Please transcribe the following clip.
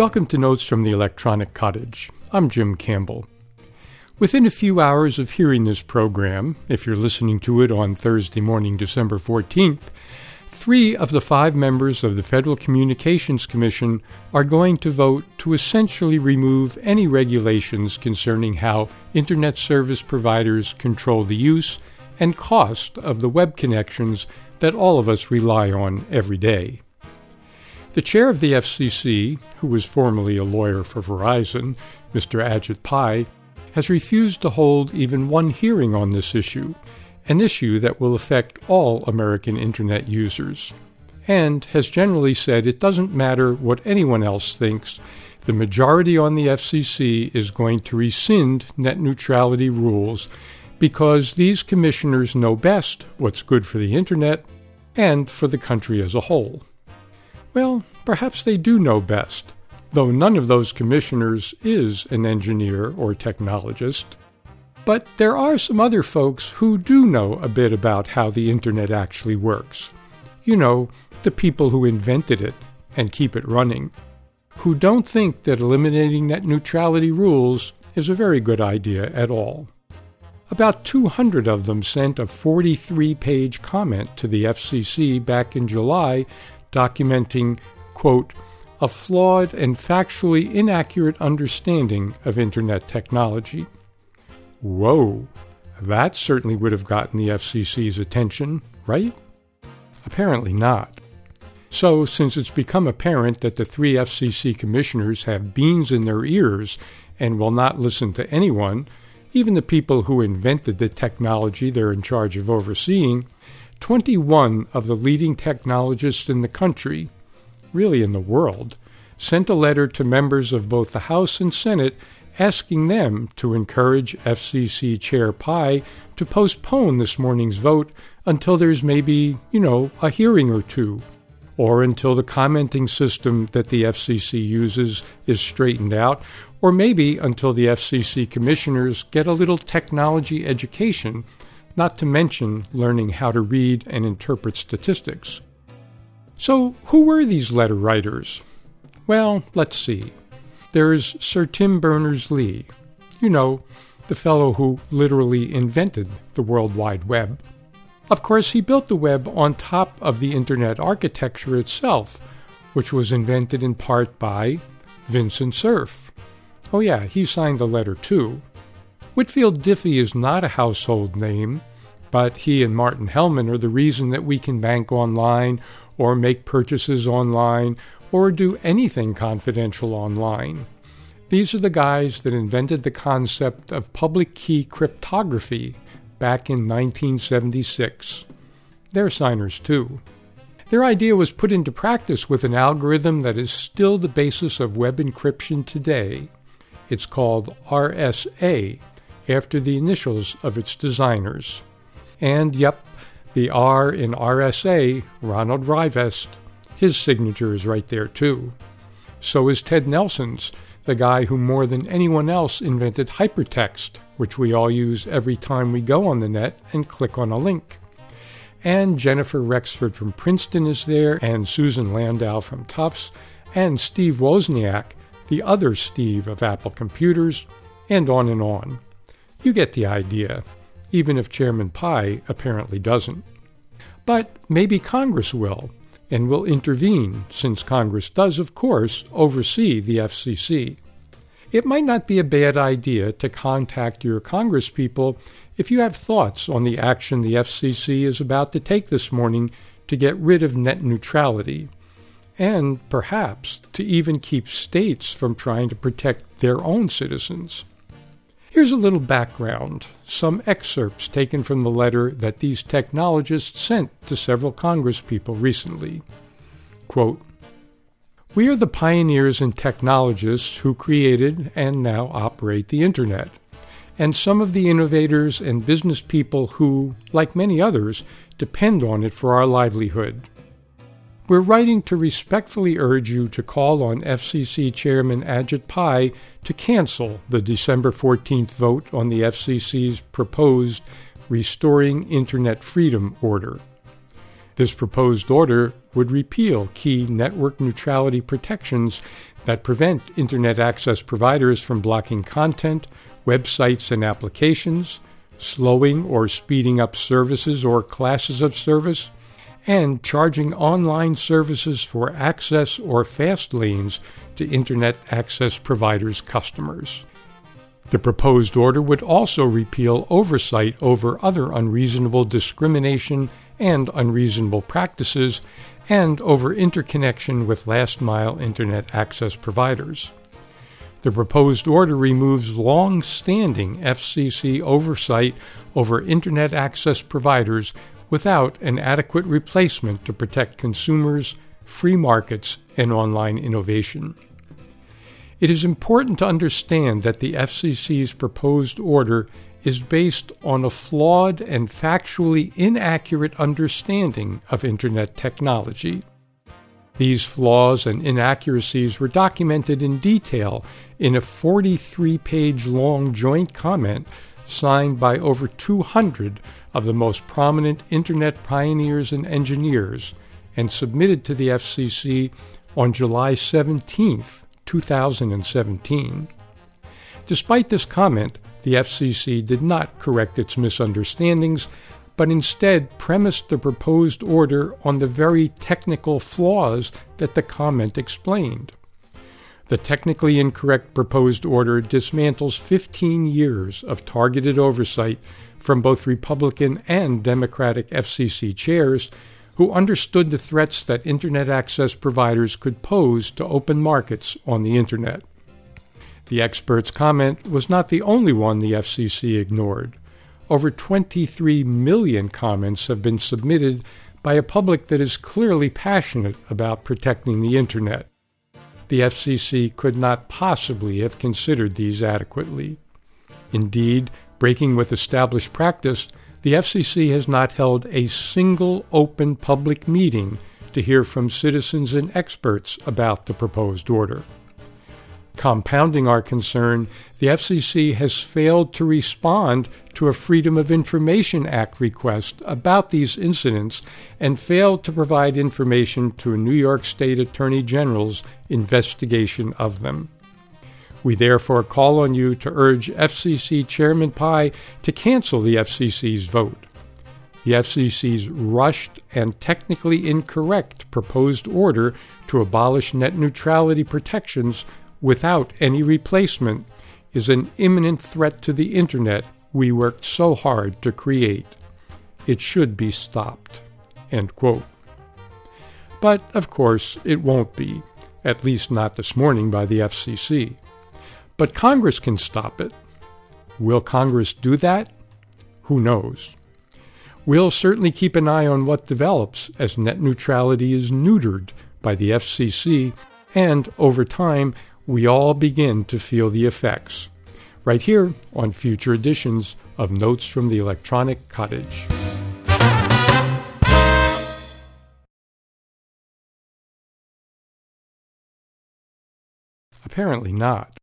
Welcome to Notes from the Electronic Cottage. I'm Jim Campbell. Within a few hours of hearing this program, if you're listening to it on Thursday morning, December 14th, three of the five members of the Federal Communications Commission are going to vote to essentially remove any regulations concerning how Internet service providers control the use and cost of the web connections that all of us rely on every day. The chair of the FCC, who was formerly a lawyer for Verizon, Mr. Ajit Pai, has refused to hold even one hearing on this issue, an issue that will affect all American Internet users, and has generally said it doesn't matter what anyone else thinks, the majority on the FCC is going to rescind net neutrality rules because these commissioners know best what's good for the Internet and for the country as a whole. Well, perhaps they do know best, though none of those commissioners is an engineer or technologist. But there are some other folks who do know a bit about how the Internet actually works. You know, the people who invented it and keep it running, who don't think that eliminating net neutrality rules is a very good idea at all. About 200 of them sent a 43 page comment to the FCC back in July documenting, quote, a flawed and factually inaccurate understanding of Internet technology. Whoa, that certainly would have gotten the FCC's attention, right? Apparently not. So, since it's become apparent that the three FCC commissioners have beans in their ears and will not listen to anyone, even the people who invented the technology they're in charge of overseeing, 21 of the leading technologists in the country, really in the world, sent a letter to members of both the House and Senate asking them to encourage FCC Chair Pai to postpone this morning's vote until there's maybe, you know, a hearing or two, or until the commenting system that the FCC uses is straightened out, or maybe until the FCC commissioners get a little technology education not to mention learning how to read and interpret statistics. So, who were these letter writers? Well, let's see. There's Sir Tim Berners Lee, you know, the fellow who literally invented the World Wide Web. Of course, he built the web on top of the Internet architecture itself, which was invented in part by Vincent Cerf. Oh, yeah, he signed the letter too. Whitfield Diffie is not a household name, but he and Martin Hellman are the reason that we can bank online or make purchases online or do anything confidential online. These are the guys that invented the concept of public key cryptography back in 1976. They're signers too. Their idea was put into practice with an algorithm that is still the basis of web encryption today. It's called RSA, after the initials of its designers. And yep, the R in RSA, Ronald Rivest, his signature is right there too. So is Ted Nelson's, the guy who more than anyone else invented hypertext, which we all use every time we go on the net and click on a link. And Jennifer Rexford from Princeton is there, and Susan Landau from Tufts, and Steve Wozniak, the other Steve of Apple Computers, and on and on. You get the idea, even if Chairman Pai apparently doesn't. But maybe Congress will, and will intervene, since Congress does, of course, oversee the FCC. It might not be a bad idea to contact your congresspeople if you have thoughts on the action the FCC is about to take this morning to get rid of net neutrality, and perhaps to even keep states from trying to protect their own citizens. Here's a little background, some excerpts taken from the letter that these technologists sent to several congresspeople recently. Quote, we are the pioneers and technologists who created and now operate the Internet, and some of the innovators and business people who, like many others, depend on it for our livelihood. We're writing to respectfully urge you to call on FCC Chairman Ajit Pai to cancel the December 14th vote on the FCC's proposed Restoring Internet Freedom order. This proposed order would repeal key network neutrality protections that prevent Internet access providers from blocking content, websites, and applications, slowing or speeding up services or classes of service, and charging online services for access or fast lanes to Internet access providers' customers. The proposed order would also repeal oversight over other unreasonable discrimination and unreasonable practices and over interconnection with last mile Internet access providers. The proposed order removes long standing FCC oversight over Internet access providers without an adequate replacement to protect consumers, free markets, and online innovation. It is important to understand that the FCC's proposed order is based on a flawed and factually inaccurate understanding of Internet technology. These flaws and inaccuracies were documented in detail in a 43 page long joint comment signed by over 200 of the most prominent Internet pioneers and engineers and submitted to the FCC on July 17, 2017. Despite this comment, the FCC did not correct its misunderstandings, but instead premised the proposed order on the very technical flaws that the comment explained. The technically incorrect proposed order dismantles 15 years of targeted oversight from both Republican and Democratic FCC chairs who understood the threats that Internet access providers could pose to open markets on the Internet. The expert's comment was not the only one the FCC ignored. Over 23 million comments have been submitted by a public that is clearly passionate about protecting the Internet. The FCC could not possibly have considered these adequately. Indeed, breaking with established practice, the FCC has not held a single open public meeting to hear from citizens and experts about the proposed order. Compounding our concern, the FCC has failed to respond to a Freedom of Information Act request about these incidents and failed to provide information to a New York State Attorney General's investigation of them. We therefore call on you to urge FCC Chairman Pai to cancel the FCC's vote. The FCC's rushed and technically incorrect proposed order to abolish net neutrality protections without any replacement is an imminent threat to the Internet we worked so hard to create. It should be stopped. But, of course, it won't be, at least not this morning by the FCC. But Congress can stop it. Will Congress do that? Who knows? We'll certainly keep an eye on what develops as net neutrality is neutered by the FCC, and over time, we all begin to feel the effects. Right here on future editions of Notes from the Electronic Cottage. Apparently not.